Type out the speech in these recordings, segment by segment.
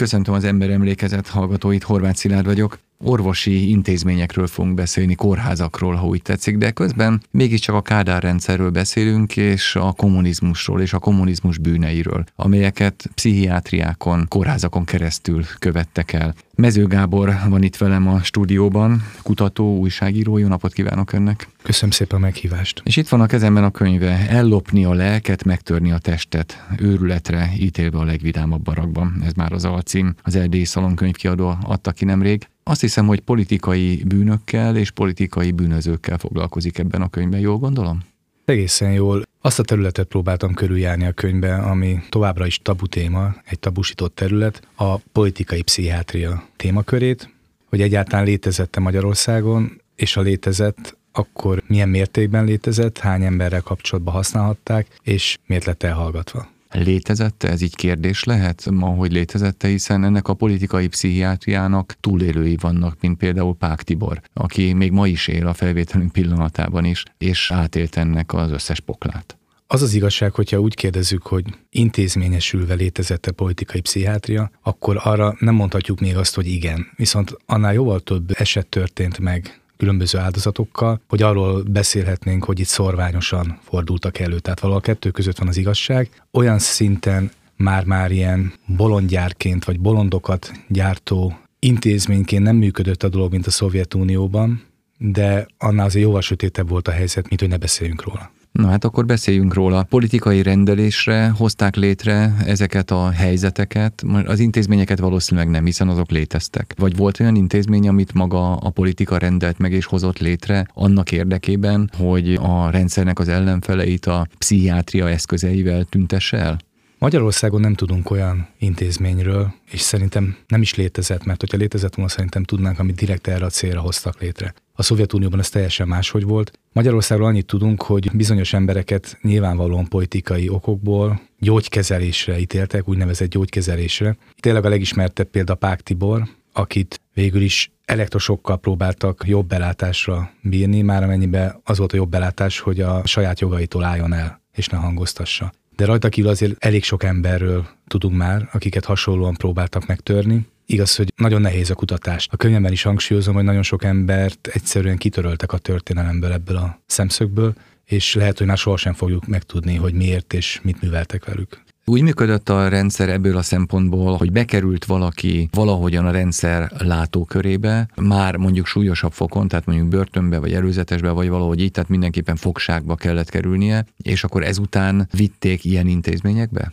Köszöntöm az ember emlékezet hallgatóit, Horváth Szilárd vagyok. Orvosi intézményekről fogunk beszélni, kórházakról, ha úgy tetszik, de közben mégiscsak a Kádár rendszerről beszélünk, és a kommunizmusról, és a kommunizmus bűneiről, amelyeket pszichiátriákon, kórházakon keresztül követtek el. Mező Gábor van itt velem a stúdióban, kutató, újságíró, jó napot kívánok önnek! Köszönöm szépen a meghívást! És itt van a kezemben a könyve, Ellopni a lelket, megtörni a testet, őrületre ítélve a legvidámabb barakban. Ez már az alcím, az Erdélyi Szalon könyvkiadó adta ki nemrég. Azt hiszem, hogy politikai bűnökkel és politikai bűnözőkkel foglalkozik ebben a könyvben, jól gondolom? Egészen jól. Azt a területet próbáltam körüljárni a könyvben, ami továbbra is tabu téma, egy tabusított terület, a politikai pszichiátria témakörét, hogy egyáltalán létezette Magyarországon, és a létezett, akkor milyen mértékben létezett, hány emberrel kapcsolatban használhatták, és miért lett elhallgatva. Létezette? Ez így kérdés lehet ma, hogy létezette, hiszen ennek a politikai pszichiátriának túlélői vannak, mint például Pák Tibor, aki még ma is él a felvételünk pillanatában is, és átélt ennek az összes poklát. Az az igazság, hogyha úgy kérdezzük, hogy intézményesülve létezett a politikai pszichiátria, akkor arra nem mondhatjuk még azt, hogy igen. Viszont annál jóval több eset történt meg különböző áldozatokkal, hogy arról beszélhetnénk, hogy itt szorványosan fordultak elő. Tehát valahol a kettő között van az igazság. Olyan szinten már-már ilyen bolondjárként vagy bolondokat gyártó intézményként nem működött a dolog, mint a Szovjetunióban, de annál azért jóval sötétebb volt a helyzet, mint hogy ne beszéljünk róla. Na hát akkor beszéljünk róla. Politikai rendelésre hozták létre ezeket a helyzeteket. Az intézményeket valószínűleg nem, hiszen azok léteztek. Vagy volt olyan intézmény, amit maga a politika rendelt meg és hozott létre annak érdekében, hogy a rendszernek az ellenfeleit a pszichiátria eszközeivel tüntesse el? Magyarországon nem tudunk olyan intézményről, és szerintem nem is létezett, mert hogyha létezett volna, szerintem tudnánk, amit direkt erre a célra hoztak létre. A Szovjetunióban ez teljesen máshogy volt. Magyarországról annyit tudunk, hogy bizonyos embereket nyilvánvalóan politikai okokból gyógykezelésre ítéltek, úgynevezett gyógykezelésre. Tényleg a legismertebb példa Pák Tibor, akit végül is elektrosokkal próbáltak jobb belátásra bírni, már amennyiben az volt a jobb belátás, hogy a saját jogaitól álljon el, és ne hangoztassa de rajta kívül azért elég sok emberről tudunk már, akiket hasonlóan próbáltak megtörni. Igaz, hogy nagyon nehéz a kutatás. A könyvemben is hangsúlyozom, hogy nagyon sok embert egyszerűen kitöröltek a történelemből ebből a szemszögből, és lehet, hogy már sohasem fogjuk megtudni, hogy miért és mit műveltek velük. Úgy működött a rendszer ebből a szempontból, hogy bekerült valaki valahogyan a rendszer látókörébe, már mondjuk súlyosabb fokon, tehát mondjuk börtönbe, vagy előzetesbe, vagy valahogy így, tehát mindenképpen fogságba kellett kerülnie, és akkor ezután vitték ilyen intézményekbe?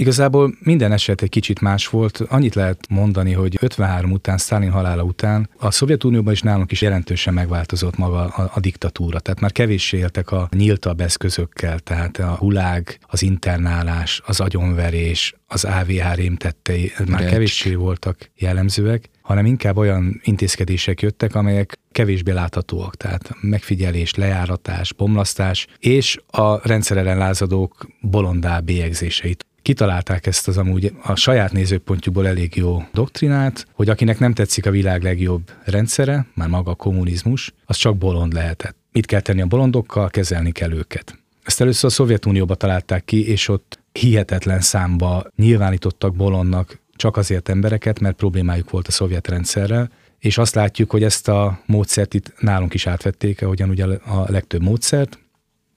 Igazából minden eset egy kicsit más volt. Annyit lehet mondani, hogy 53 után, Stalin halála után a Szovjetunióban is nálunk is jelentősen megváltozott maga a, a diktatúra. Tehát már kevéssé éltek a nyíltabb eszközökkel, tehát a hulág, az internálás, az agyonverés, az AVH rémtettei már kevéssé voltak jellemzőek, hanem inkább olyan intézkedések jöttek, amelyek kevésbé láthatóak, tehát megfigyelés, lejáratás, bomlasztás, és a rendszerelen lázadók bolondá bélyegzéseit kitalálták ezt az amúgy a saját nézőpontjukból elég jó doktrinát, hogy akinek nem tetszik a világ legjobb rendszere, már maga a kommunizmus, az csak bolond lehetett. Mit kell tenni a bolondokkal? Kezelni kell őket. Ezt először a Szovjetunióba találták ki, és ott hihetetlen számba nyilvánítottak bolondnak csak azért embereket, mert problémájuk volt a szovjet rendszerrel, és azt látjuk, hogy ezt a módszert itt nálunk is átvették, ahogyan ugye a legtöbb módszert,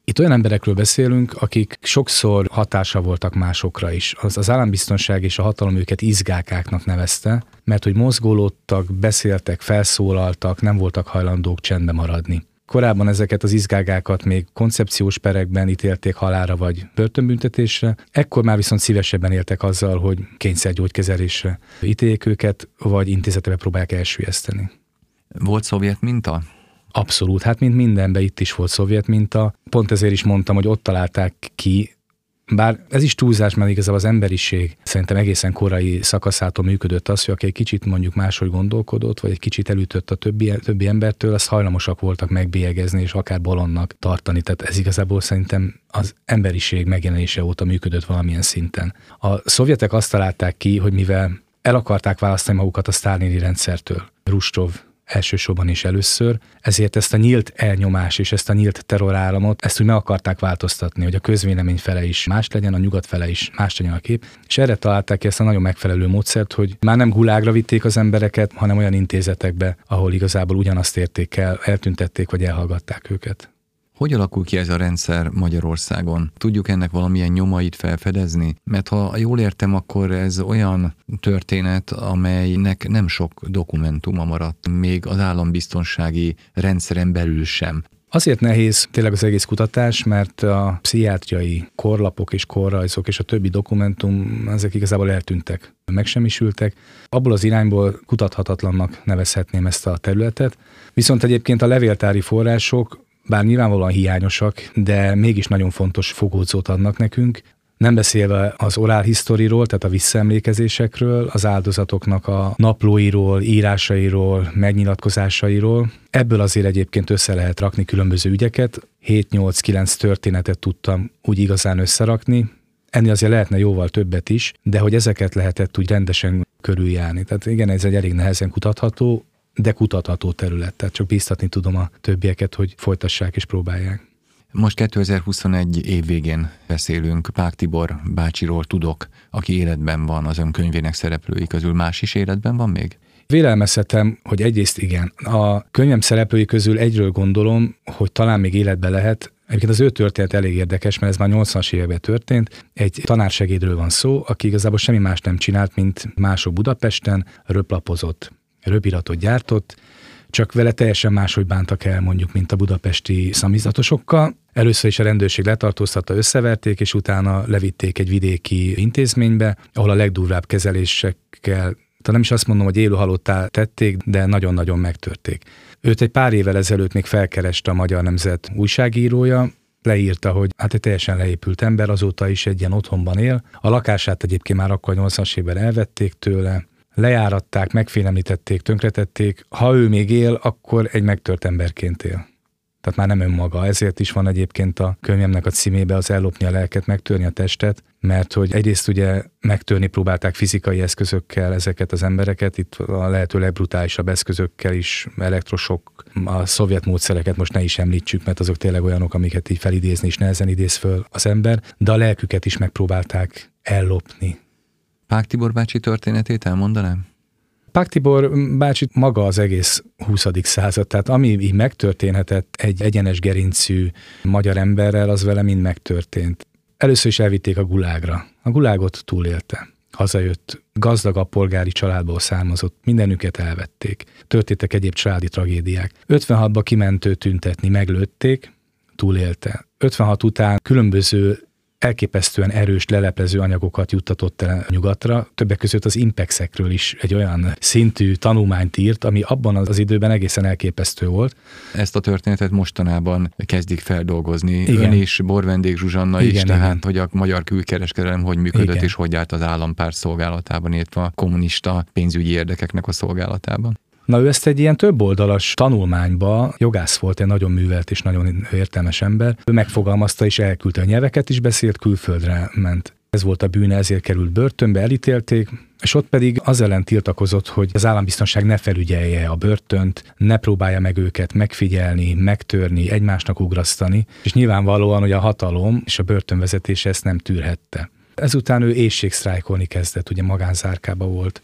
itt olyan emberekről beszélünk, akik sokszor hatása voltak másokra is. Az, az állambiztonság és a hatalom őket izgákáknak nevezte, mert hogy mozgolódtak, beszéltek, felszólaltak, nem voltak hajlandók csendbe maradni. Korábban ezeket az izgágákat még koncepciós perekben ítélték halára vagy börtönbüntetésre, ekkor már viszont szívesebben éltek azzal, hogy kényszergyógykezelésre ítéljék őket, vagy intézetre próbálják elsüllyeszteni. Volt szovjet minta? Abszolút, hát mint mindenben itt is volt szovjet minta. Pont ezért is mondtam, hogy ott találták ki bár ez is túlzás, mert igazából az emberiség szerintem egészen korai szakaszától működött az, hogy aki egy kicsit mondjuk máshogy gondolkodott, vagy egy kicsit elütött a többi, többi embertől, azt hajlamosak voltak megbélyegezni, és akár bolondnak tartani. Tehát ez igazából szerintem az emberiség megjelenése óta működött valamilyen szinten. A szovjetek azt találták ki, hogy mivel el akarták választani magukat a sztálini rendszertől, Rustov elsősorban is először, ezért ezt a nyílt elnyomás és ezt a nyílt terrorállamot, ezt úgy meg akarták változtatni, hogy a közvélemény fele is más legyen, a nyugat fele is más legyen a kép, és erre találták ki ezt a nagyon megfelelő módszert, hogy már nem gulágra vitték az embereket, hanem olyan intézetekbe, ahol igazából ugyanazt érték el, eltüntették vagy elhallgatták őket. Hogy alakul ki ez a rendszer Magyarországon? Tudjuk ennek valamilyen nyomait felfedezni? Mert ha jól értem, akkor ez olyan történet, amelynek nem sok dokumentuma maradt, még az állambiztonsági rendszeren belül sem. Azért nehéz tényleg az egész kutatás, mert a pszichiátriai korlapok és korrajzok és a többi dokumentum, ezek igazából eltűntek, megsemmisültek. Abból az irányból kutathatatlannak nevezhetném ezt a területet. Viszont egyébként a levéltári források bár nyilvánvalóan hiányosak, de mégis nagyon fontos fogódzót adnak nekünk. Nem beszélve az orál historiról, tehát a visszaemlékezésekről, az áldozatoknak a naplóiról, írásairól, megnyilatkozásairól. Ebből azért egyébként össze lehet rakni különböző ügyeket. 7-8-9 történetet tudtam úgy igazán összerakni, Ennél azért lehetne jóval többet is, de hogy ezeket lehetett úgy rendesen körüljárni. Tehát igen, ez egy elég nehezen kutatható, de kutatható terület. Tehát csak bíztatni tudom a többieket, hogy folytassák és próbálják. Most 2021 év végén beszélünk. Pák Tibor bácsiról tudok, aki életben van az ön könyvének szereplői közül. Más is életben van még? Vélelmezhetem, hogy egyrészt igen. A könyvem szereplői közül egyről gondolom, hogy talán még életben lehet, Egyébként az ő történet elég érdekes, mert ez már 80-as években történt. Egy tanársegédről van szó, aki igazából semmi más nem csinált, mint mások Budapesten röplapozott röpiratot gyártott, csak vele teljesen máshogy bántak el mondjuk, mint a budapesti szamizatosokkal. Először is a rendőrség letartóztatta, összeverték, és utána levitték egy vidéki intézménybe, ahol a legdurvább kezelésekkel tehát nem is azt mondom, hogy élő halottá tették, de nagyon-nagyon megtörték. Őt egy pár évvel ezelőtt még felkereste a Magyar Nemzet újságírója, leírta, hogy hát egy teljesen leépült ember, azóta is egy ilyen otthonban él. A lakását egyébként már akkor 80-as évben elvették tőle, lejáratták, megfélemlítették, tönkretették. Ha ő még él, akkor egy megtört emberként él. Tehát már nem önmaga. Ezért is van egyébként a könyvemnek a címébe az ellopni a lelket, megtörni a testet, mert hogy egyrészt ugye megtörni próbálták fizikai eszközökkel ezeket az embereket, itt a lehető legbrutálisabb eszközökkel is, elektrosok, a szovjet módszereket most ne is említsük, mert azok tényleg olyanok, amiket így felidézni is nehezen idéz föl az ember, de a lelküket is megpróbálták ellopni, Pák Tibor bácsi történetét elmondanám? Pák Tibor bácsi maga az egész 20. század, tehát ami így megtörténhetett egy egyenes gerincű magyar emberrel, az vele mind megtörtént. Először is elvitték a gulágra. A gulágot túlélte. Hazajött, gazdagabb polgári családból származott, mindenüket elvették. Történtek egyéb családi tragédiák. 56-ba kimentő tüntetni, meglőtték, túlélte. 56 után különböző elképesztően erős leleplező anyagokat juttatott el nyugatra, többek között az impexekről is egy olyan szintű tanulmányt írt, ami abban az időben egészen elképesztő volt. Ezt a történetet mostanában kezdik feldolgozni. Igen. Ön is, Borvendék Zsuzsanna igen, is, tehát igen. hogy a magyar külkereskedelem hogy működött igen. és hogy állt az állampárt szolgálatában, illetve a kommunista pénzügyi érdekeknek a szolgálatában. Na ő ezt egy ilyen több oldalas tanulmányba, jogász volt, egy nagyon művelt és nagyon értelmes ember, ő megfogalmazta és elküldte a nyelveket is beszélt, külföldre ment. Ez volt a bűne, ezért került börtönbe, elítélték, és ott pedig az ellen tiltakozott, hogy az állambiztonság ne felügyelje a börtönt, ne próbálja meg őket megfigyelni, megtörni, egymásnak ugrasztani, és nyilvánvalóan, hogy a hatalom és a börtönvezetés ezt nem tűrhette. Ezután ő éjségsztrájkolni kezdett, ugye magánzárkába volt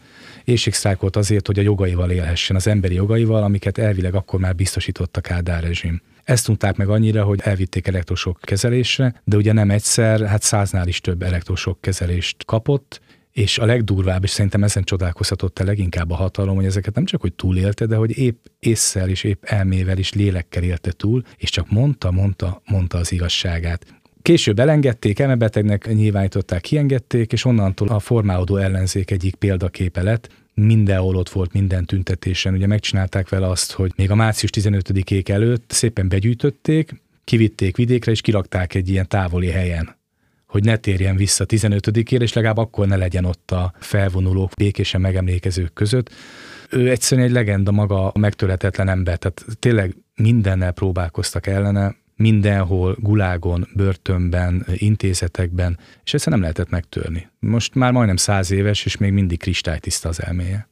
éjségsztrájkolt azért, hogy a jogaival élhessen, az emberi jogaival, amiket elvileg akkor már biztosított a Kádár rezsim. Ezt tudták meg annyira, hogy elvitték elektrosok kezelésre, de ugye nem egyszer, hát száznál is több elektrosok kezelést kapott, és a legdurvább, és szerintem ezen csodálkozhatott a leginkább a hatalom, hogy ezeket nem csak hogy túlélte, de hogy épp észszel és épp elmével és lélekkel élte túl, és csak mondta, mondta, mondta az igazságát. Később elengedték, elmebetegnek nyilvánították, kiengedték, és onnantól a formálódó ellenzék egyik példaképe lett, mindenhol ott volt minden tüntetésen. Ugye megcsinálták vele azt, hogy még a március 15-ék előtt szépen begyűjtötték, kivitték vidékre, és kirakták egy ilyen távoli helyen hogy ne térjen vissza 15-ére, és legalább akkor ne legyen ott a felvonulók békésen megemlékezők között. Ő egyszerűen egy legenda maga, a megtörhetetlen ember, tehát tényleg mindennel próbálkoztak ellene, mindenhol, gulágon, börtönben, intézetekben, és ezt nem lehetett megtörni. Most már majdnem száz éves, és még mindig kristálytiszta az elméje.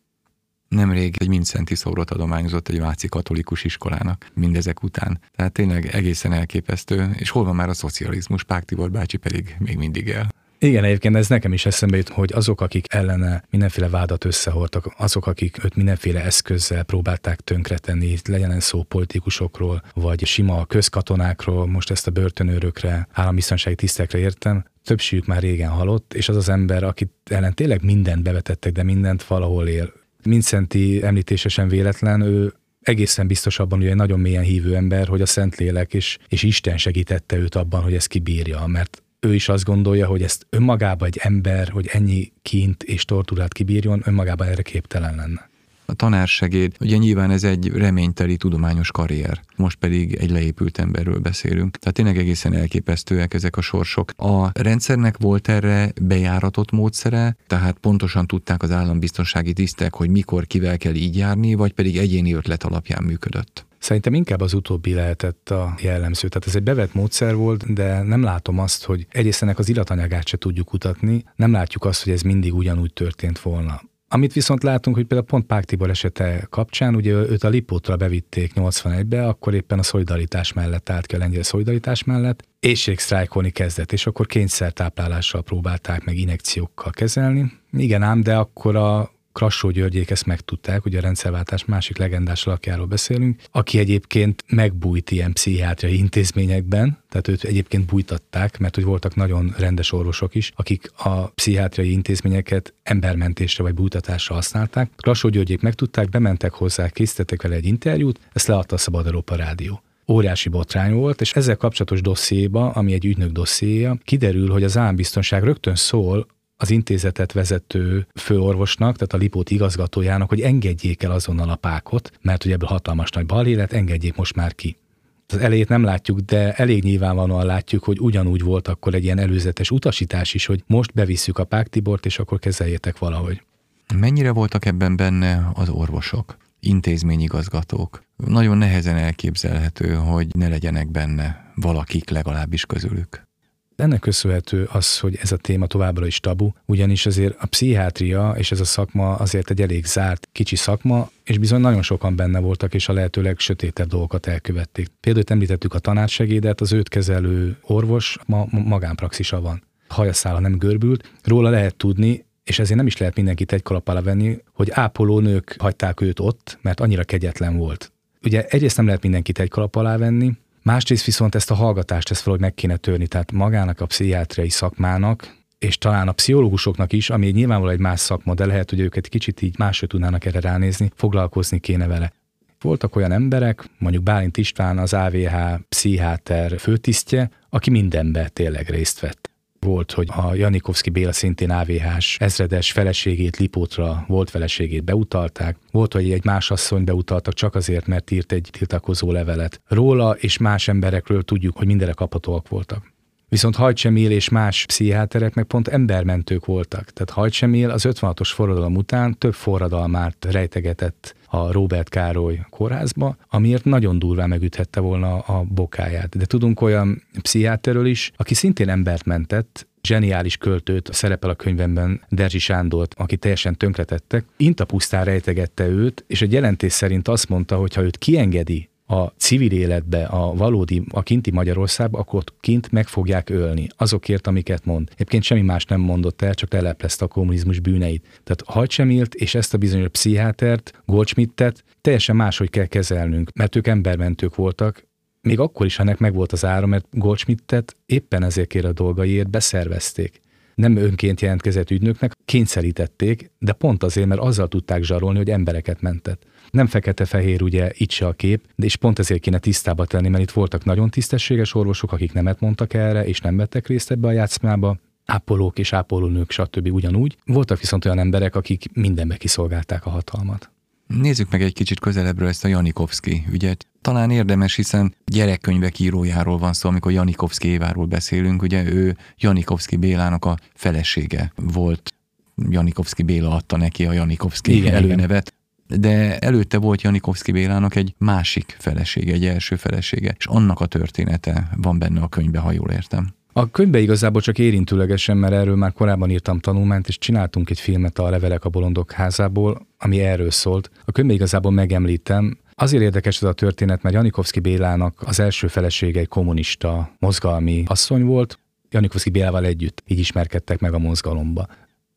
Nemrég egy Mincenti szórot adományozott egy Váci katolikus iskolának mindezek után. Tehát tényleg egészen elképesztő, és hol van már a szocializmus, Pák Tibor bácsi pedig még mindig el. Igen, egyébként ez nekem is eszembe jut, hogy azok, akik ellene mindenféle vádat összehordtak, azok, akik őt mindenféle eszközzel próbálták tönkretenni, legyen szó politikusokról, vagy sima közkatonákról, most ezt a börtönőrökre, állambiztonsági tisztekre értem, többségük már régen halott, és az az ember, akit ellen tényleg mindent bevetettek, de mindent valahol él. Mincenti említésesen véletlen, ő egészen biztos abban, hogy egy nagyon mélyen hívő ember, hogy a Szentlélek és, és Isten segítette őt abban, hogy ezt kibírja, mert ő is azt gondolja, hogy ezt önmagában egy ember, hogy ennyi kint és torturát kibírjon, önmagában erre képtelen lenne. A tanársegéd, ugye nyilván ez egy reményteli tudományos karrier, most pedig egy leépült emberről beszélünk. Tehát tényleg egészen elképesztőek ezek a sorsok. A rendszernek volt erre bejáratott módszere, tehát pontosan tudták az állambiztonsági tisztek, hogy mikor kivel kell így járni, vagy pedig egyéni ötlet alapján működött. Szerintem inkább az utóbbi lehetett a jellemző. Tehát ez egy bevett módszer volt, de nem látom azt, hogy egyrészt ennek az iratanyagát se tudjuk kutatni, nem látjuk azt, hogy ez mindig ugyanúgy történt volna. Amit viszont látunk, hogy például pont Pák Tibor esete kapcsán, ugye őt a Lipótra bevitték 81-be, akkor éppen a szolidaritás mellett állt ki a lengyel szolidaritás mellett, éjségsztrájkolni kezdett, és akkor kényszertáplálással próbálták meg inekciókkal kezelni. Igen ám, de akkor a Krassó Györgyék ezt megtudták, ugye a rendszerváltás másik legendás alakjáról beszélünk, aki egyébként megbújt ilyen pszichiátriai intézményekben, tehát őt egyébként bújtatták, mert hogy voltak nagyon rendes orvosok is, akik a pszichiátriai intézményeket embermentésre vagy bújtatásra használták. Krassó Györgyék megtudták, bementek hozzá, készítettek vele egy interjút, ezt leadta a Szabad Európa Rádió óriási botrány volt, és ezzel kapcsolatos dossziéba, ami egy ügynök dossziéja, kiderül, hogy az állambiztonság rögtön szól az intézetet vezető főorvosnak, tehát a Lipót igazgatójának, hogy engedjék el azonnal a pákot, mert hogy ebből hatalmas nagy balhélet, engedjék most már ki. Az elejét nem látjuk, de elég nyilvánvalóan látjuk, hogy ugyanúgy volt akkor egy ilyen előzetes utasítás is, hogy most bevisszük a Pák Tibort, és akkor kezeljétek valahogy. Mennyire voltak ebben benne az orvosok, intézményigazgatók? Nagyon nehezen elképzelhető, hogy ne legyenek benne valakik legalábbis közülük. Ennek köszönhető az, hogy ez a téma továbbra is tabu, ugyanis azért a pszichiátria és ez a szakma azért egy elég zárt, kicsi szakma, és bizony nagyon sokan benne voltak, és a lehetőleg sötétebb dolgokat elkövették. Például említettük a tanácsegédet, az őt kezelő orvos ma magánpraxisa van. Hajaszála nem görbült, róla lehet tudni, és ezért nem is lehet mindenkit egy kalap alá venni, hogy ápolónők hagyták őt ott, mert annyira kegyetlen volt. Ugye egyrészt nem lehet mindenkit egy kalap alá venni, Másrészt viszont ezt a hallgatást ezt valahogy meg kéne törni, tehát magának a pszichiátriai szakmának, és talán a pszichológusoknak is, ami nyilvánvalóan egy más szakma, de lehet, hogy őket kicsit így máshogy tudnának erre ránézni, foglalkozni kéne vele. Voltak olyan emberek, mondjuk Bálint István, az AVH pszichiáter főtisztje, aki mindenbe tényleg részt vett volt, hogy a Janikovszki Béla szintén AVH-s ezredes feleségét Lipótra volt feleségét beutalták. Volt, hogy egy más asszony beutaltak csak azért, mert írt egy tiltakozó levelet. Róla és más emberekről tudjuk, hogy mindenre kaphatóak voltak. Viszont Hajcsemil és más pszichiáterek meg pont embermentők voltak. Tehát Hajcsemil az 56-os forradalom után több forradalmát rejtegetett a Robert Károly kórházba, amiért nagyon durván megüthette volna a bokáját. De tudunk olyan pszichiáterről is, aki szintén embert mentett, zseniális költőt szerepel a könyvemben Derzsi Sándort, aki teljesen tönkretettek. Inta pusztán rejtegette őt, és egy jelentés szerint azt mondta, hogy ha őt kiengedi a civil életbe, a valódi, a kinti Magyarországba, akkor ott kint meg fogják ölni azokért, amiket mond. Egyébként semmi más nem mondott el, csak leleplezte a kommunizmus bűneit. Tehát Hajcsemilt és ezt a bizonyos pszichiátert, Goldschmidtet teljesen máshogy kell kezelnünk, mert ők embermentők voltak, még akkor is, ha ennek megvolt az ára, mert Goldschmidtet éppen ezekért a dolgaiért beszervezték nem önként jelentkezett ügynöknek, kényszerítették, de pont azért, mert azzal tudták zsarolni, hogy embereket mentett. Nem fekete-fehér ugye itt se a kép, de és pont ezért kéne tisztába tenni, mert itt voltak nagyon tisztességes orvosok, akik nemet mondtak erre, és nem vettek részt ebbe a játszmába, ápolók és ápolónők, stb. ugyanúgy. Voltak viszont olyan emberek, akik mindenbe kiszolgálták a hatalmat. Nézzük meg egy kicsit közelebbről ezt a Janikovszki ügyet. Talán érdemes, hiszen gyerekkönyvek írójáról van szó, amikor Janikovszki Éváról beszélünk. Ugye ő Janikovszki Bélának a felesége volt. Janikovszki Béla adta neki a Janikovszki igen, előnevet. De előtte volt Janikovszki Bélának egy másik felesége, egy első felesége, és annak a története van benne a könyvbe, ha jól értem. A könyvbe igazából csak érintőlegesen, mert erről már korábban írtam tanulmányt, és csináltunk egy filmet a Levelek a bolondok házából, ami erről szólt. A könyvben igazából megemlítem, Azért érdekes ez a történet, mert Janikovszki Bélának az első felesége egy kommunista mozgalmi asszony volt, Janikovszki Bélával együtt így ismerkedtek meg a mozgalomba.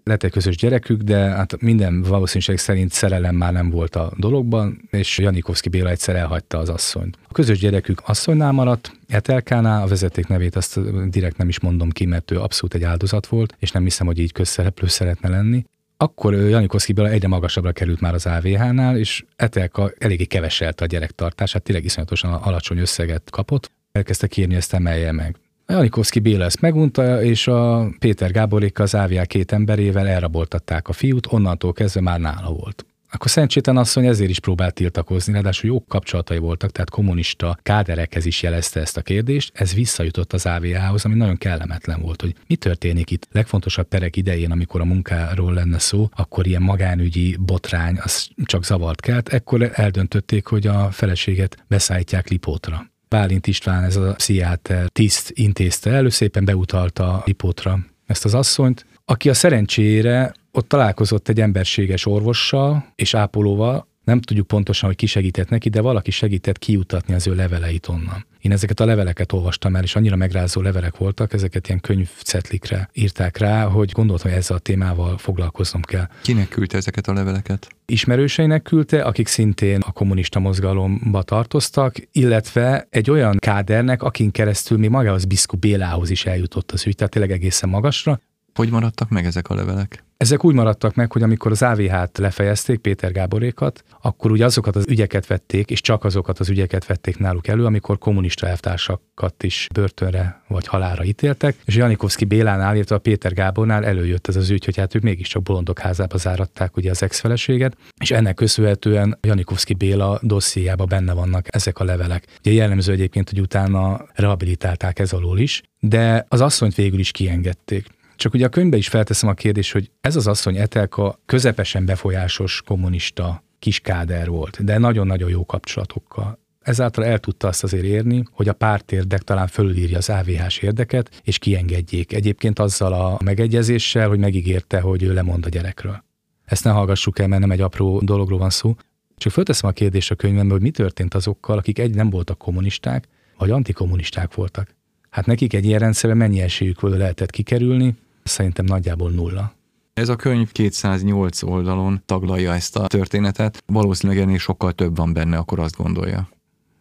Lett egy közös gyerekük, de hát minden valószínűség szerint szerelem már nem volt a dologban, és Janikovszki Béla egyszer elhagyta az asszonyt. A közös gyerekük asszonynál maradt, Etelkánál, a vezeték nevét azt direkt nem is mondom ki, mert ő abszolút egy áldozat volt, és nem hiszem, hogy így közszereplő szeretne lenni akkor Janikoszki Béla egyre magasabbra került már az AVH-nál, és Etelka eléggé keveselte a gyerektartását, tényleg iszonyatosan alacsony összeget kapott. Elkezdte kérni, ezt emelje meg. Janikovszki Béla ezt megunta, és a Péter Gáborékkal az AVH két emberével elraboltatták a fiút, onnantól kezdve már nála volt. Akkor Szentséten asszony ezért is próbált tiltakozni, ráadásul jó kapcsolatai voltak, tehát kommunista káderekhez is jelezte ezt a kérdést, ez visszajutott az AVH-hoz, ami nagyon kellemetlen volt, hogy mi történik itt. Legfontosabb perek idején, amikor a munkáról lenne szó, akkor ilyen magánügyi botrány, az csak zavart kelt, ekkor eldöntötték, hogy a feleséget beszállítják Lipótra. Bálint István, ez a pszichiáter tiszt intézte elő, szépen beutalta Lipótra ezt az asszonyt, aki a szerencsére ott találkozott egy emberséges orvossal és ápolóval, nem tudjuk pontosan, hogy ki segített neki, de valaki segített kiutatni az ő leveleit onnan. Én ezeket a leveleket olvastam el, és annyira megrázó levelek voltak, ezeket ilyen könyvcetlikre írták rá, hogy gondoltam, hogy ezzel a témával foglalkoznom kell. Kinek küldte ezeket a leveleket? Ismerőseinek küldte, akik szintén a kommunista mozgalomba tartoztak, illetve egy olyan kádernek, akin keresztül mi magához Biszku Bélához is eljutott az ügy, tehát tényleg egészen magasra. Hogy maradtak meg ezek a levelek? Ezek úgy maradtak meg, hogy amikor az AVH-t lefejezték, Péter Gáborékat, akkor ugye azokat az ügyeket vették, és csak azokat az ügyeket vették náluk elő, amikor kommunista elvtársakat is börtönre vagy halára ítéltek, és Janikovszki Bélánál, illetve a Péter Gábornál előjött ez az ügy, hogy hát ők mégiscsak bolondok házába záratták ugye az ex-feleséget, és ennek köszönhetően Janikovszki Béla dossziéjában benne vannak ezek a levelek. Ugye jellemző egyébként, hogy utána rehabilitálták ez alól is, de az asszonyt végül is kiengedték. Csak ugye a könyvbe is felteszem a kérdést, hogy ez az asszony Etelka közepesen befolyásos kommunista kiskáder volt, de nagyon-nagyon jó kapcsolatokkal. Ezáltal el tudta azt azért érni, hogy a pártérdek talán fölülírja az AVH-s érdeket, és kiengedjék. Egyébként azzal a megegyezéssel, hogy megígérte, hogy ő lemond a gyerekről. Ezt ne hallgassuk el, mert nem egy apró dologról van szó. Csak fölteszem a kérdést a könyvemben, hogy mi történt azokkal, akik egy nem voltak kommunisták, vagy antikommunisták voltak. Hát nekik egy ilyen rendszerben mennyi esélyük lehetett kikerülni, szerintem nagyjából nulla. Ez a könyv 208 oldalon taglalja ezt a történetet, valószínűleg ennél sokkal több van benne, akkor azt gondolja.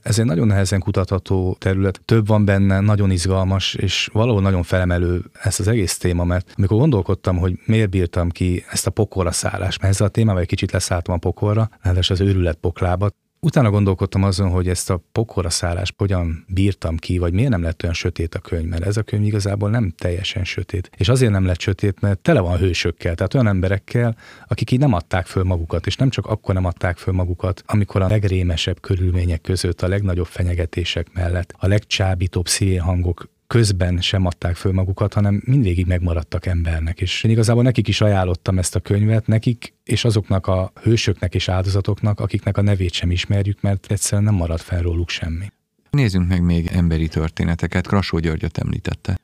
Ez egy nagyon nehezen kutatható terület, több van benne, nagyon izgalmas, és valahol nagyon felemelő ez az egész téma, mert amikor gondolkodtam, hogy miért bírtam ki ezt a pokolra szállást, mert ezzel a témával egy kicsit leszálltam a pokolra, ráadásul az őrület poklába, Utána gondolkodtam azon, hogy ezt a pokora szállást hogyan bírtam ki, vagy miért nem lett olyan sötét a könyv, mert ez a könyv igazából nem teljesen sötét. És azért nem lett sötét, mert tele van hősökkel, tehát olyan emberekkel, akik így nem adták föl magukat, és nem csak akkor nem adták föl magukat, amikor a legrémesebb körülmények között, a legnagyobb fenyegetések mellett, a legcsábítóbb hangok közben sem adták föl magukat, hanem mindvégig megmaradtak embernek. És én igazából nekik is ajánlottam ezt a könyvet, nekik és azoknak a hősöknek és áldozatoknak, akiknek a nevét sem ismerjük, mert egyszerűen nem maradt fel róluk semmi. Nézzünk meg még emberi történeteket. Krasó Györgyöt említette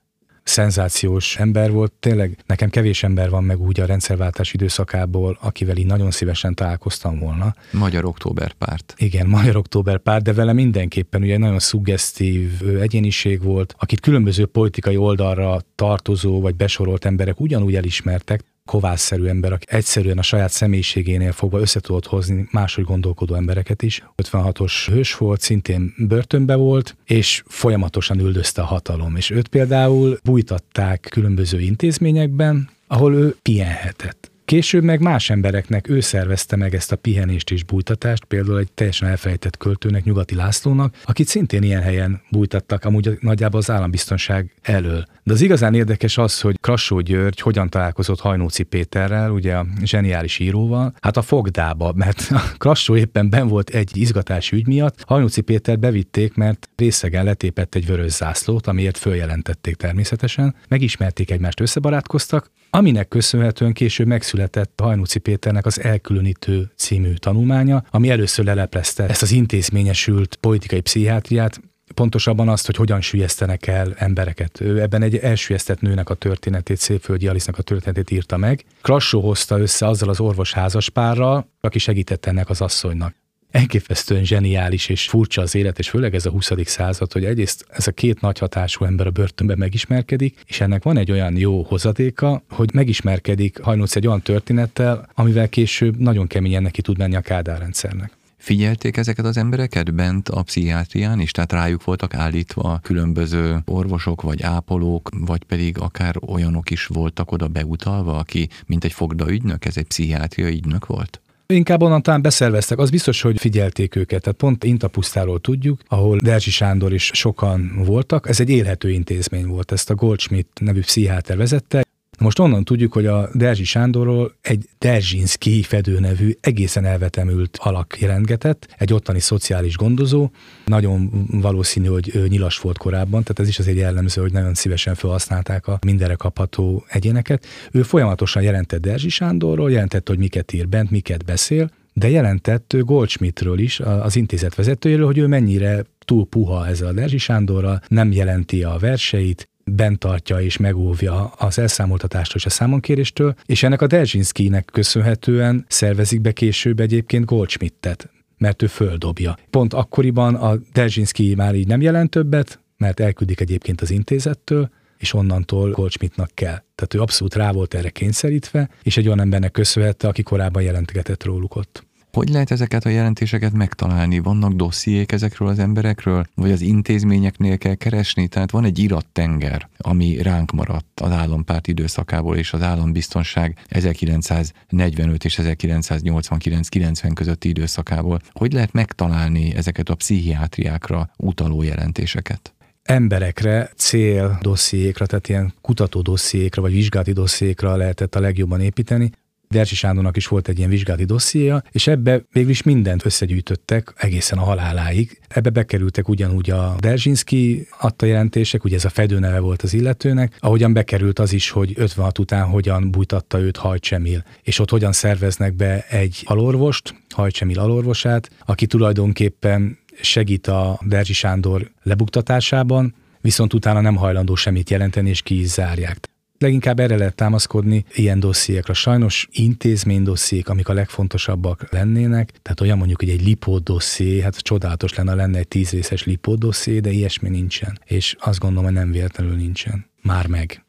szenzációs ember volt. Tényleg nekem kevés ember van meg úgy a rendszerváltás időszakából, akivel így nagyon szívesen találkoztam volna. Magyar Októberpárt. Igen, Magyar Októberpárt, de vele mindenképpen ugye nagyon szuggesztív egyéniség volt, akit különböző politikai oldalra tartozó vagy besorolt emberek ugyanúgy elismertek, kovászszerű ember, aki egyszerűen a saját személyiségénél fogva össze tudott hozni máshogy gondolkodó embereket is. 56-os hős volt, szintén börtönbe volt, és folyamatosan üldözte a hatalom. És őt például bújtatták különböző intézményekben, ahol ő pihenhetett. Később meg más embereknek ő szervezte meg ezt a pihenést és bújtatást, például egy teljesen elfelejtett költőnek, Nyugati Lászlónak, akit szintén ilyen helyen bújtattak, amúgy nagyjából az állambiztonság elől. De az igazán érdekes az, hogy Krassó György hogyan találkozott Hajnóci Péterrel, ugye a zseniális íróval, hát a fogdába, mert Krassó éppen ben volt egy izgatási ügy miatt, Hajnóci Péter bevitték, mert részegen letépett egy vörös zászlót, amiért följelentették természetesen, megismerték egymást, összebarátkoztak, aminek köszönhetően később megszületett Hajnóci Péternek az Elkülönítő című tanulmánya, ami először leleplezte ezt az intézményesült politikai pszichiátriát, pontosabban azt, hogy hogyan sülyeztenek el embereket. Ő ebben egy elsülyeztett nőnek a történetét, Szépföldi Alisznak a történetét írta meg. Krassó hozta össze azzal az orvos házaspárral, aki segített ennek az asszonynak elképesztően zseniális és furcsa az élet, és főleg ez a 20. század, hogy egyrészt ez a két nagy ember a börtönben megismerkedik, és ennek van egy olyan jó hozadéka, hogy megismerkedik hajnóc egy olyan történettel, amivel később nagyon keményen neki tud menni a Kádár rendszernek. Figyelték ezeket az embereket bent a pszichiátrián is, tehát rájuk voltak állítva különböző orvosok, vagy ápolók, vagy pedig akár olyanok is voltak oda beutalva, aki mint egy fogda ügynök, ez egy pszichiátria ügynök volt? Inkább onnan talán beszerveztek, az biztos, hogy figyelték őket. Tehát pont Intapusztáról tudjuk, ahol Derzsi Sándor is sokan voltak. Ez egy élhető intézmény volt, ezt a Goldschmidt nevű pszichiáter vezette. Most onnan tudjuk, hogy a Derzsi Sándorról egy Derzsinszki fedő nevű egészen elvetemült alak jelentgetett, egy ottani szociális gondozó, nagyon valószínű, hogy nyilas volt korábban, tehát ez is az egy jellemző, hogy nagyon szívesen felhasználták a mindenre kapható egyéneket. Ő folyamatosan jelentett Derzsi Sándorról, jelentett, hogy miket ír bent, miket beszél, de jelentett Goldschmidtről is, az intézet vezetőjéről, hogy ő mennyire túl puha ezzel a Derzsi Sándorral, nem jelenti a verseit, bent tartja és megóvja az elszámoltatástól és a számonkéréstől, és ennek a Derzsinszkinek köszönhetően szervezik be később egyébként Goldschmidtet, mert ő földobja. Pont akkoriban a Derzsinszki már így nem jelent többet, mert elküldik egyébként az intézettől, és onnantól Goldschmidtnak kell. Tehát ő abszolút rá volt erre kényszerítve, és egy olyan embernek köszönhette, aki korábban jelentgetett róluk ott. Hogy lehet ezeket a jelentéseket megtalálni? Vannak dossziék ezekről az emberekről, vagy az intézményeknél kell keresni? Tehát van egy irattenger, ami ránk maradt az állampárt időszakából, és az állambiztonság 1945 és 1989-90 közötti időszakából. Hogy lehet megtalálni ezeket a pszichiátriákra utaló jelentéseket? emberekre, cél dossziékra, tehát ilyen kutató dossziékra, vagy vizsgálati dossziékra lehetett a legjobban építeni. Dersi Sándornak is volt egy ilyen vizsgálati dossziéja, és ebbe végül mindent összegyűjtöttek egészen a haláláig. Ebbe bekerültek ugyanúgy a Derzsinski adta jelentések, ugye ez a fedőneve volt az illetőnek, ahogyan bekerült az is, hogy 56 után hogyan bújtatta őt Hajcsemil, és ott hogyan szerveznek be egy alorvost, Hajcsemil alorvosát, aki tulajdonképpen segít a Derzsi Sándor lebuktatásában, viszont utána nem hajlandó semmit jelenteni, és ki is zárják. Leginkább erre lehet támaszkodni ilyen dossziékra. Sajnos intézménydossziék, amik a legfontosabbak lennének, tehát olyan mondjuk, hogy egy lipód dosszié, hát csodálatos lenne, lenne egy tíz részes lipód dosszié, de ilyesmi nincsen. És azt gondolom, hogy nem véletlenül nincsen. Már meg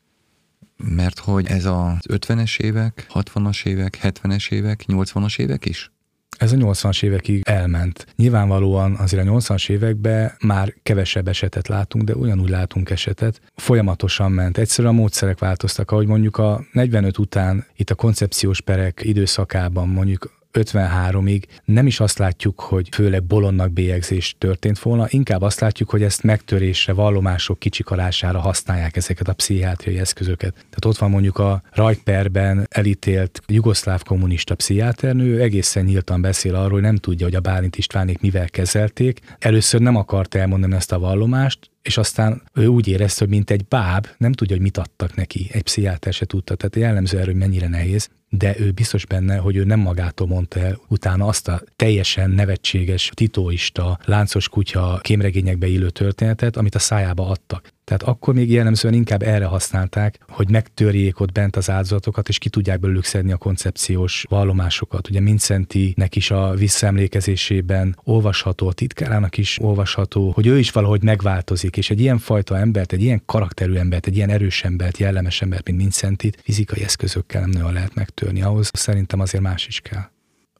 mert hogy ez az 50-es évek, 60-as évek, 70-es évek, 80-as évek is? Ez a 80-as évekig elment. Nyilvánvalóan azért a 80-as években már kevesebb esetet látunk, de ugyanúgy látunk esetet. Folyamatosan ment. Egyszerűen a módszerek változtak, ahogy mondjuk a 45 után itt a koncepciós perek időszakában mondjuk 53-ig nem is azt látjuk, hogy főleg bolondnak bélyegzés történt volna, inkább azt látjuk, hogy ezt megtörésre, vallomások kicsikalására használják ezeket a pszichiátriai eszközöket. Tehát ott van mondjuk a Rajtperben elítélt jugoszláv kommunista pszichiáternő, egészen nyíltan beszél arról, hogy nem tudja, hogy a Bálint Istvánék mivel kezelték. Először nem akart elmondani ezt a vallomást, és aztán ő úgy érezte, hogy mint egy báb, nem tudja, hogy mit adtak neki, egy pszichiáter se tudta, tehát jellemző erről, hogy mennyire nehéz, de ő biztos benne, hogy ő nem magától mondta el utána azt a teljesen nevetséges, titóista, láncos kutya kémregényekbe illő történetet, amit a szájába adtak. Tehát akkor még jellemzően inkább erre használták, hogy megtörjék ott bent az áldozatokat, és ki tudják belőlük szedni a koncepciós vallomásokat. Ugye Mincentinek is a visszaemlékezésében olvasható, a titkárának is olvasható, hogy ő is valahogy megváltozik, és egy ilyen fajta embert, egy ilyen karakterű embert, egy ilyen erős embert, jellemes embert, mint Mincentit, fizikai eszközökkel nem nagyon lehet megtörni. Ahhoz szerintem azért más is kell.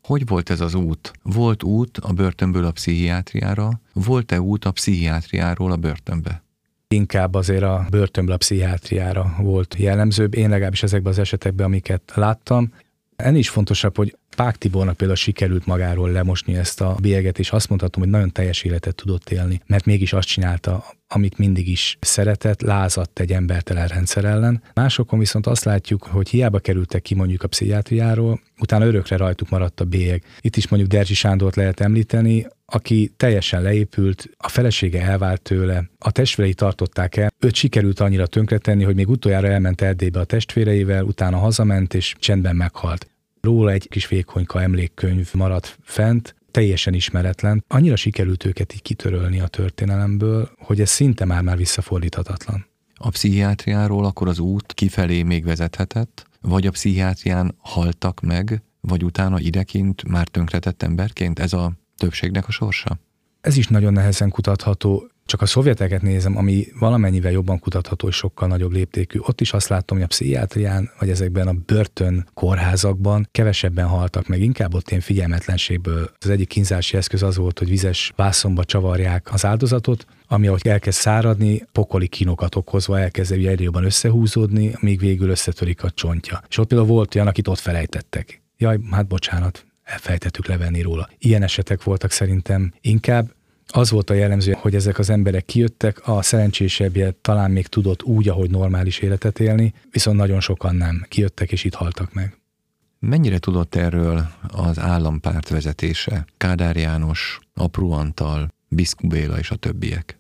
Hogy volt ez az út? Volt út a börtönből a pszichiátriára? Volt-e út a pszichiátriáról a börtönbe? Inkább azért a börtönből a volt jellemzőbb, én legalábbis ezekben az esetekben, amiket láttam. Ennél is fontosabb, hogy Pák Tibornak például sikerült magáról lemosni ezt a bélyeget, és azt mondhatom, hogy nagyon teljes életet tudott élni, mert mégis azt csinálta, amit mindig is szeretett, lázadt egy embertelen rendszer ellen. Másokon viszont azt látjuk, hogy hiába kerültek ki mondjuk a pszichiátriáról, utána örökre rajtuk maradt a bélyeg. Itt is mondjuk Derzsi Sándort lehet említeni, aki teljesen leépült, a felesége elvált tőle, a testvérei tartották el, őt sikerült annyira tönkretenni, hogy még utoljára elment Erdélybe a testvéreivel, utána hazament és csendben meghalt. Róla egy kis vékonyka emlékkönyv maradt fent, teljesen ismeretlen. Annyira sikerült őket így kitörölni a történelemből, hogy ez szinte már-már visszafordíthatatlan. A pszichiátriáról akkor az út kifelé még vezethetett, vagy a pszichiátrián haltak meg, vagy utána idekint már tönkretett emberként? Ez a többségnek a sorsa? Ez is nagyon nehezen kutatható. Csak a szovjeteket nézem, ami valamennyivel jobban kutatható és sokkal nagyobb léptékű. Ott is azt látom, hogy a pszichiátrián, vagy ezekben a börtön kórházakban kevesebben haltak meg, inkább ott ilyen figyelmetlenségből. Az egyik kínzási eszköz az volt, hogy vizes vászonba csavarják az áldozatot, ami ahogy elkezd száradni, pokoli kínokat okozva elkezd egyre jobban összehúzódni, míg végül összetörik a csontja. És ott például volt olyan, akit ott felejtettek. Jaj, hát bocsánat, elfejtettük levenni róla. Ilyen esetek voltak szerintem inkább, az volt a jellemző, hogy ezek az emberek kijöttek, a szerencsésebbje talán még tudott úgy, ahogy normális életet élni, viszont nagyon sokan nem. Kijöttek és itt haltak meg. Mennyire tudott erről az állampárt vezetése? Kádár János, Apró Antal, Biszku Béla és a többiek?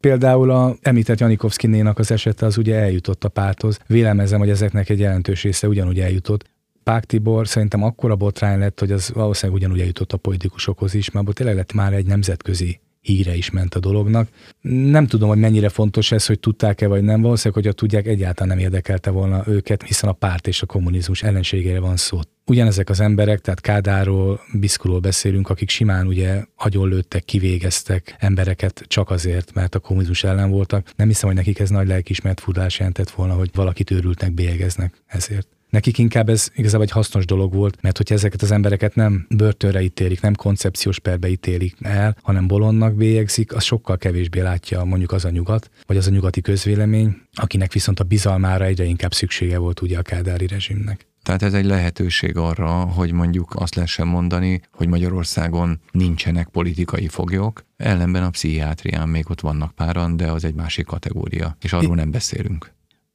Például a említett Janikovszkinénak az esete az ugye eljutott a párthoz. Vélelmezem, hogy ezeknek egy jelentős része ugyanúgy eljutott. Pák Tibor szerintem akkora botrány lett, hogy az valószínűleg ugyanúgy eljutott a politikusokhoz is, mert tényleg lett már egy nemzetközi híre is ment a dolognak. Nem tudom, hogy mennyire fontos ez, hogy tudták-e vagy nem. Valószínűleg, hogyha tudják, egyáltalán nem érdekelte volna őket, hiszen a párt és a kommunizmus ellenségére van szó. Ugyanezek az emberek, tehát Kádáról, Biszkuról beszélünk, akik simán ugye agyonlőttek, kivégeztek embereket csak azért, mert a kommunizmus ellen voltak. Nem hiszem, hogy nekik ez nagy lelkismert furdás jelentett volna, hogy valakit őrültnek, bélyegeznek ezért. Nekik inkább ez igazából egy hasznos dolog volt, mert hogyha ezeket az embereket nem börtönre ítélik, nem koncepciós perbe ítélik el, hanem bolondnak bélyegzik, az sokkal kevésbé látja mondjuk az a nyugat, vagy az a nyugati közvélemény, akinek viszont a bizalmára egyre inkább szüksége volt ugye a kádári rezsimnek. Tehát ez egy lehetőség arra, hogy mondjuk azt lehessen mondani, hogy Magyarországon nincsenek politikai foglyok, ellenben a pszichiátrián még ott vannak páran, de az egy másik kategória, és arról nem beszélünk.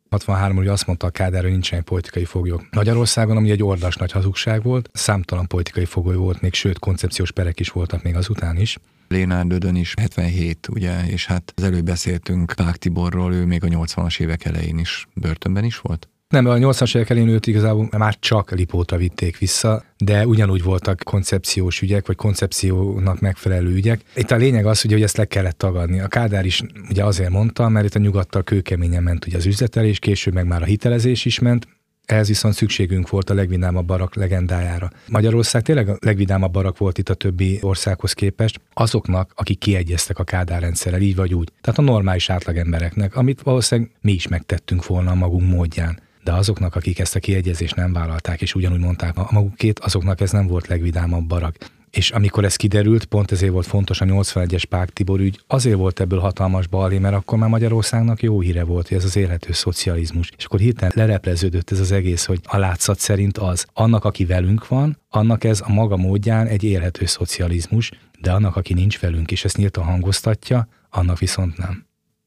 63 hogy azt mondta a Kádár, hogy nincsenek politikai foglyok. Magyarországon, ami egy ordas nagy hazugság volt, számtalan politikai fogoly volt, még sőt koncepciós perek is voltak még azután is. Lénár Dödön is 77, ugye, és hát az előbb beszéltünk Pák Tiborról, ő még a 80-as évek elején is börtönben is volt? Nem, a 80-as évek elén őt igazából már csak Lipótra vitték vissza, de ugyanúgy voltak koncepciós ügyek, vagy koncepciónak megfelelő ügyek. Itt a lényeg az, hogy ezt le kellett tagadni. A Kádár is ugye azért mondta, mert itt a nyugattal kőkeményen ment ugye az üzletelés, később meg már a hitelezés is ment, ehhez viszont szükségünk volt a legvidámabb barak legendájára. Magyarország tényleg a legvidámabb barak volt itt a többi országhoz képest, azoknak, akik kiegyeztek a Kádár rendszerrel, így vagy úgy. Tehát a normális átlagembereknek, amit valószínűleg mi is megtettünk volna a magunk módján de azoknak, akik ezt a kiegyezést nem vállalták, és ugyanúgy mondták a magukét, azoknak ez nem volt legvidámabb barak. És amikor ez kiderült, pont ezért volt fontos a 81-es Pák Tibor ügy, azért volt ebből hatalmas balé, mert akkor már Magyarországnak jó híre volt, hogy ez az élhető szocializmus. És akkor hirtelen lerepleződött ez az egész, hogy a látszat szerint az, annak, aki velünk van, annak ez a maga módján egy élhető szocializmus, de annak, aki nincs velünk, és ezt nyíltan hangoztatja, annak viszont nem.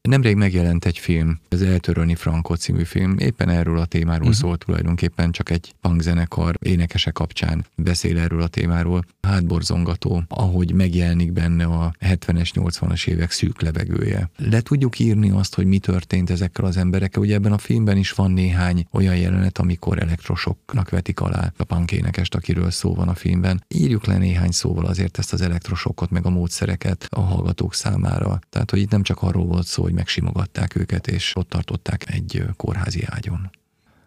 Nemrég megjelent egy film, az Eltörölni Franco című film, éppen erről a témáról uh-huh. szól tulajdonképpen, csak egy punkzenekar énekese kapcsán beszél erről a témáról. Hátborzongató, ahogy megjelenik benne a 70-es, 80-as évek szűk levegője. Le tudjuk írni azt, hogy mi történt ezekkel az emberekkel. Ugye ebben a filmben is van néhány olyan jelenet, amikor elektrosoknak vetik alá a punkénekest, akiről szó van a filmben. Írjuk le néhány szóval azért ezt az elektrosokot, meg a módszereket a hallgatók számára. Tehát, hogy itt nem csak arról volt szó, hogy megsimogatták őket, és ott tartották egy kórházi ágyon.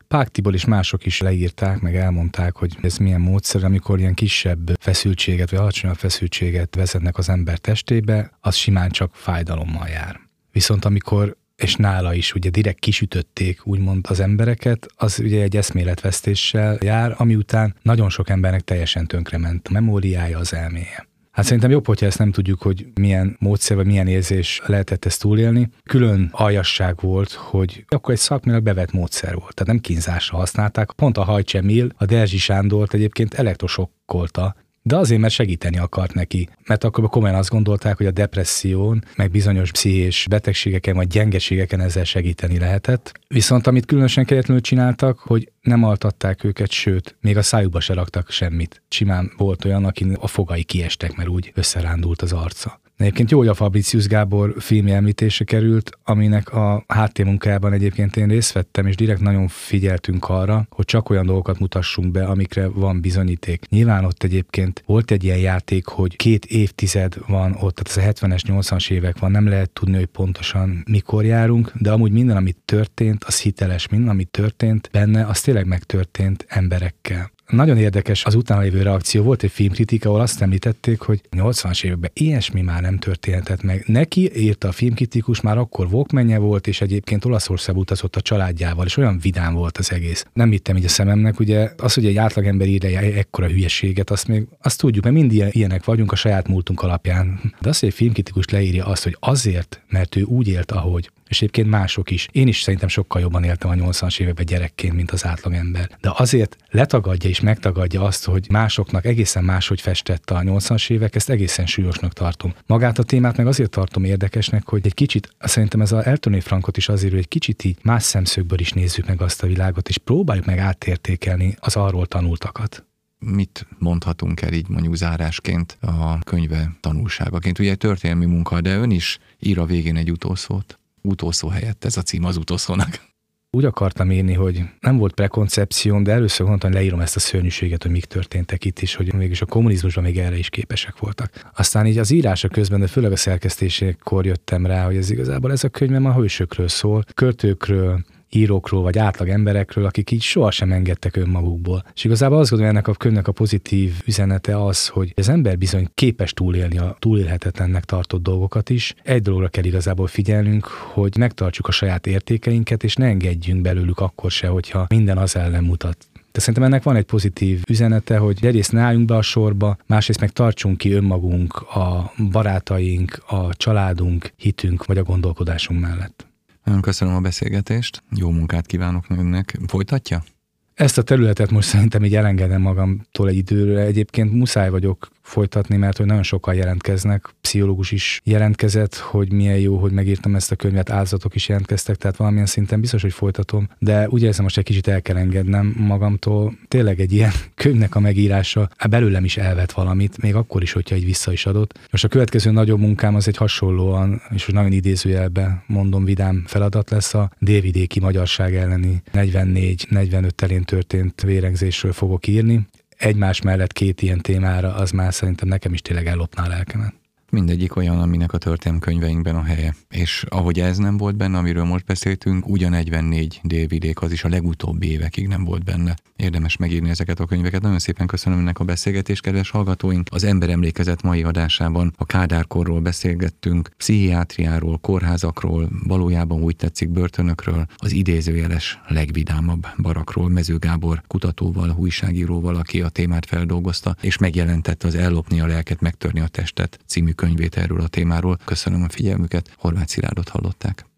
Pák Tibor és mások is leírták, meg elmondták, hogy ez milyen módszer, amikor ilyen kisebb feszültséget, vagy alacsonyabb feszültséget vezetnek az ember testébe, az simán csak fájdalommal jár. Viszont amikor és nála is ugye direkt kisütötték úgymond az embereket, az ugye egy eszméletvesztéssel jár, ami után nagyon sok embernek teljesen tönkrement a memóriája, az elméje. Hát szerintem jobb, hogyha ezt nem tudjuk, hogy milyen módszer vagy milyen érzés lehetett ezt túlélni. Külön aljasság volt, hogy akkor egy szakmilag bevett módszer volt, tehát nem kínzásra használták. Pont a Hajcsemil, a Derzsi Sándort egyébként elektrosokkolta, de azért, mert segíteni akart neki. Mert akkor komolyan azt gondolták, hogy a depresszión, meg bizonyos pszichés betegségeken vagy gyengeségeken ezzel segíteni lehetett. Viszont amit különösen kegyetlenül csináltak, hogy nem altatták őket, sőt, még a szájukba se raktak semmit. Simán volt olyan, aki a fogai kiestek, mert úgy összerándult az arca. Egyébként jó, hogy a Fabricius Gábor filmje említése került, aminek a háttérmunkában egyébként én részt vettem, és direkt nagyon figyeltünk arra, hogy csak olyan dolgokat mutassunk be, amikre van bizonyíték. Nyilván ott egyébként volt egy ilyen játék, hogy két évtized van ott, tehát ez a 70-es, 80-as évek van, nem lehet tudni, hogy pontosan mikor járunk, de amúgy minden, amit történt, az hiteles, minden, amit történt benne, az tényleg megtörtént emberekkel. Nagyon érdekes az utána lévő reakció. Volt egy filmkritika, ahol azt említették, hogy 80-as években ilyesmi már nem történhetett meg. Neki írta a filmkritikus, már akkor Walkmanje volt, és egyébként Olaszország utazott a családjával, és olyan vidám volt az egész. Nem hittem így a szememnek, ugye az, hogy egy átlagember írja ekkora hülyeséget, azt még azt tudjuk, mert mind ilyenek vagyunk a saját múltunk alapján. De az, hogy egy filmkritikus leírja azt, hogy azért, mert ő úgy élt, ahogy, és egyébként mások is. Én is szerintem sokkal jobban éltem a 80-as években gyerekként, mint az átlagember. De azért letagadja és megtagadja azt, hogy másoknak egészen máshogy festett a 80-as évek, ezt egészen súlyosnak tartom. Magát a témát meg azért tartom érdekesnek, hogy egy kicsit, szerintem ez a Eltoné Frankot is azért, hogy egy kicsit így más szemszögből is nézzük meg azt a világot, és próbáljuk meg átértékelni az arról tanultakat mit mondhatunk el így mondjuk zárásként a könyve tanulságaként? Ugye történelmi munka, de ön is ír a végén egy utószót utószó helyett ez a cím az utószónak. Úgy akartam írni, hogy nem volt prekoncepcióm, de először mondtam, hogy leírom ezt a szörnyűséget, hogy mik történtek itt is, hogy mégis a kommunizmusban még erre is képesek voltak. Aztán így az írása közben, de főleg a szerkesztésekor jöttem rá, hogy ez igazából ez a könyvem a hősökről szól, költőkről, írókról vagy átlag emberekről, akik így sohasem engedtek önmagukból. És igazából azt gondolom, ennek a könyvnek a pozitív üzenete az, hogy az ember bizony képes túlélni a túlélhetetlennek tartott dolgokat is. Egy dologra kell igazából figyelnünk, hogy megtartsuk a saját értékeinket, és ne engedjünk belőlük akkor se, hogyha minden az ellen mutat. De szerintem ennek van egy pozitív üzenete, hogy egyrészt ne álljunk be a sorba, másrészt meg tartsunk ki önmagunk, a barátaink, a családunk, hitünk vagy a gondolkodásunk mellett. Nagyon köszönöm a beszélgetést, jó munkát kívánok önnek. Folytatja? Ezt a területet most szerintem így elengedem magamtól egy időre. Egyébként muszáj vagyok folytatni, mert hogy nagyon sokan jelentkeznek, pszichológus is jelentkezett, hogy milyen jó, hogy megírtam ezt a könyvet, áldozatok is jelentkeztek, tehát valamilyen szinten biztos, hogy folytatom, de úgy érzem, most egy kicsit el kell engednem magamtól. Tényleg egy ilyen könyvnek a megírása hát belőlem is elvet valamit, még akkor is, hogyha egy vissza is adott. Most a következő nagyobb munkám az egy hasonlóan, és hogy nagyon idézőjelbe mondom, vidám feladat lesz a délvidéki magyarság elleni 44-45 telén történt vérengzésről fogok írni egymás mellett két ilyen témára, az már szerintem nekem is tényleg ellopná a lelkemet mindegyik olyan, aminek a történelmkönyveinkben a helye. És ahogy ez nem volt benne, amiről most beszéltünk, ugyan 44 délvidék az is a legutóbbi évekig nem volt benne. Érdemes megírni ezeket a könyveket. Nagyon szépen köszönöm önnek a beszélgetést, kedves hallgatóink. Az Ember Emlékezet mai adásában a Kádárkorról beszélgettünk, pszichiátriáról, kórházakról, valójában úgy tetszik börtönökről, az idézőjeles legvidámabb barakról, Mező Gábor kutatóval, újságíróval, aki a témát feldolgozta, és megjelentette az Ellopni a lelket, megtörni a testet című könyvét erről a témáról. Köszönöm a figyelmüket, Horváth Szilárdot hallották.